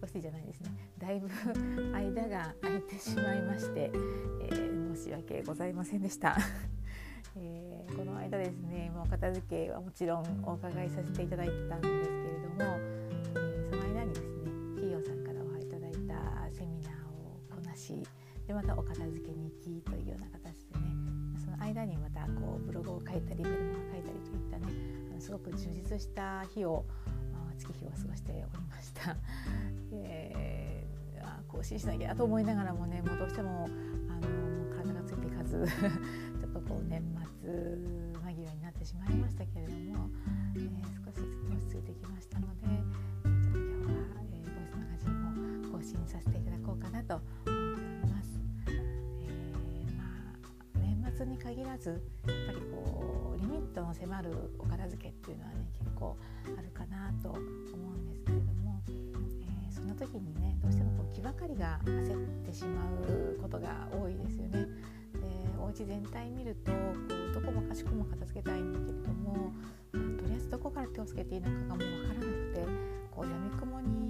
少しじゃないですねだいぶ間が空いてしまいまして、えー、申し訳ございませんでした。えー、この間ですねもう片付けはもちろんお伺いさせていただいたんですけれども、えー、その間にですね企業さんからお会いただいたセミナーをこなしでまたお片付けに行きというような形でねその間にまたこうブログを書いたりメルマガを書いたりといったねすごく充実した日を月日を過ごしておりました。えー、あ更新しなきゃと思いながらもねもうどうしてもあの体がついていかず ちょっとこう年末間際になってしまいましたけれども、えー、少しずつ落ち着いてきましたので、えちょっと今日は、えー、ボイスマガジンを更新させていただこうかなと思っております。えー、まあ、年末に限らずやっぱりこうリミットの迫るお片付けっていうのはね結構あるかなと思うんですけれども、えー、その時にねどうしてもこう気ばかりが焦ってしまうことが多いですよね。でお家全体見るとこうどこもかしこも片付けたいんだけれども、とりあえずどこから手をつけていいのかがもう分からなくてこうやみくもに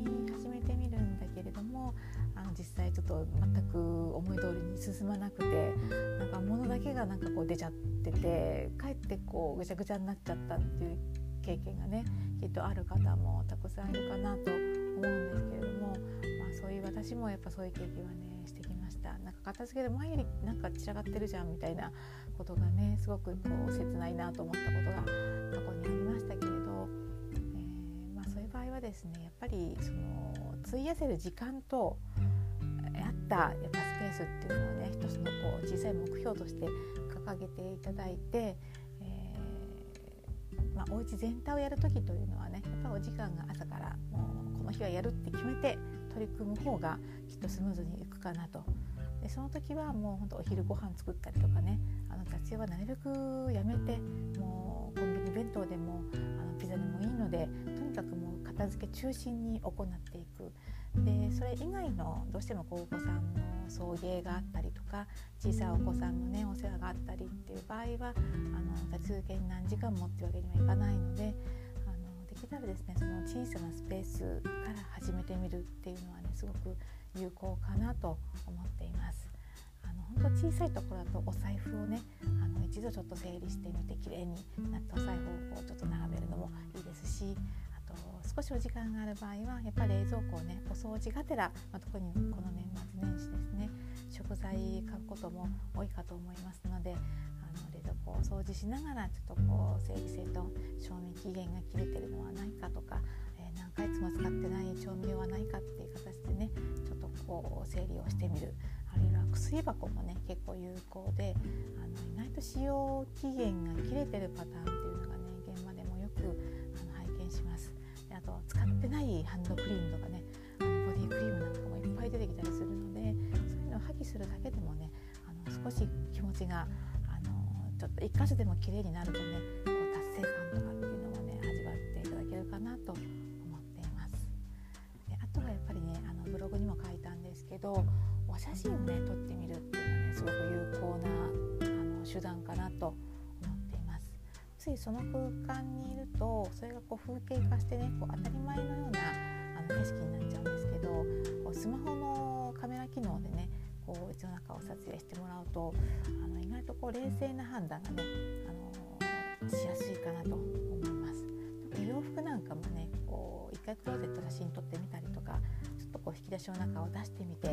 あ実際ちょっと全く思い通りに進まなくてなんか物だけがなんかこう出ちゃっててかえってこうぐちゃぐちゃになっちゃったっていう経験がねきっとある方もたくさんいるかなと思うんですけれども、まあ、そういう私もやっぱそういう経験はねしてきました。なんか片付けで前よりなんか散らがってるじゃんみたいなことがねすごくこう切ないなと思ったことが過去にありましたけれど、えー、まあ、そういう場合はですねやっぱりその費やせる時間とあったやっぱスペースっていうのをね一つのこう小さい目標として掲げていただいて、えー、まあ、お家全体をやる時というのはねやっぱお時間が朝からもうこの日はやるって決めて取り組む方がきっとスムーズにいくかなと。でその時はもうほんとお昼ご飯作ったりとかねあの雑用はなるべくやめてもうコンビニ弁当でもあのピザでもいいのでとにかくもう片付け中心に行っていく。でそれ以外のどうしてもこうお子さんの送迎があったりとか小さいお子さんのねお世話があったりっていう場合はあの立ち続けに何時間もっていうわけにはいかないのであのできたらですねその小さなスペースから始めてみるっていうのはねすごく有効かなと思っています。あの本当小さいところだとお財布をねあの一度ちょっと整理してみて綺麗になったお財布をちょっと眺めるのもいいですし少しお時間がある場合はやっぱり冷蔵庫をねお掃除がてら、まあ、特にこの年末年始ですね食材買うことも多いかと思いますのであの冷蔵庫を掃除しながらちょっとこう整理整頓賞味期限が切れてるのはないかとかえ何ヶ月も使ってない調味料はないかっていう形でねちょっとこう整理をしてみるあるいは薬箱もね結構有効であの意外と使用期限が切れてるパターンっていうのがね現場でもよく。と使ってないハンドクリームとかねあのボディクリームなんかもいっぱい出てきたりするのでそういうのを破棄するだけでもねあの少し気持ちがあのちょっと一箇所でも綺麗になるとねこう達成感とかっていうのをね味わっていただけるかなと思っています。であとはやっぱりねあのブログにも書いたんですけどお写真をね撮ってみるっていうのはねすごく有効なあの手段かなと思います。ついその空間にいるとそれがこう風景化してねこう当たり前のようなあの景色になっちゃうんですけどこうスマホのカメラ機能でねこう家の中を撮影してもらうとあの意外とこう冷静な判断がねあのしやすいかなと思います。洋服なんかもねこう一回クローゼット写真撮ってみたりとかちょっとこう引き出しの中を出してみて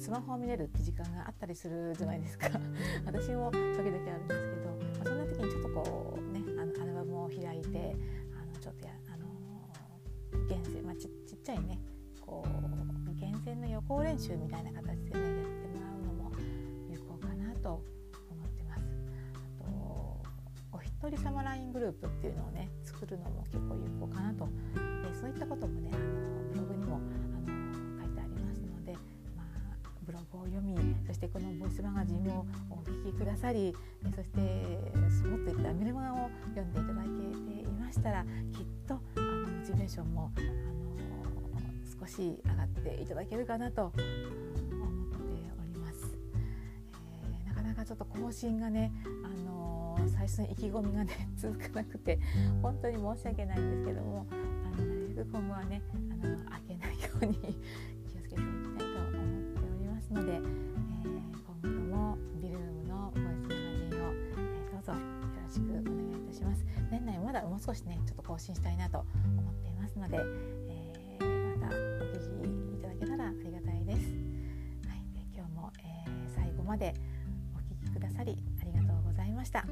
スマホを見れるって時間があったりするじゃないですか。私も時々あるんですけど、まあ、そんな時にちょっとこうねあのアルバムを開いてあのちょっとやあのー、現世、まあ、ちちっちゃいねこう厳選の予行練習みたいな形でねやってもらうのも有効かなと思ってます。あとお一人様 LINE グループっていうのをね作るのも結構有効かなと。でそういったこともねあのブログにもしてこのボイスマガジンをお聞きくださりそしてもっと言ったメルマガを読んでいただけていましたらきっとあのモチベーションも、あの少し上がっていただけるかなと思っております、えー、なかなかちょっと更新がね、あの最初の意気込みがね 続かなくて本当に申し訳ないんですけどもあのなるべく今後はねあの開けないように気をつけていきたいと思っておりますので、だもう少しねちょっと更新したいなと思っていますので、えー、またお聞きいただけたらありがたいです、はい、で今日も、え最後までお聞きくださりありがとうございました。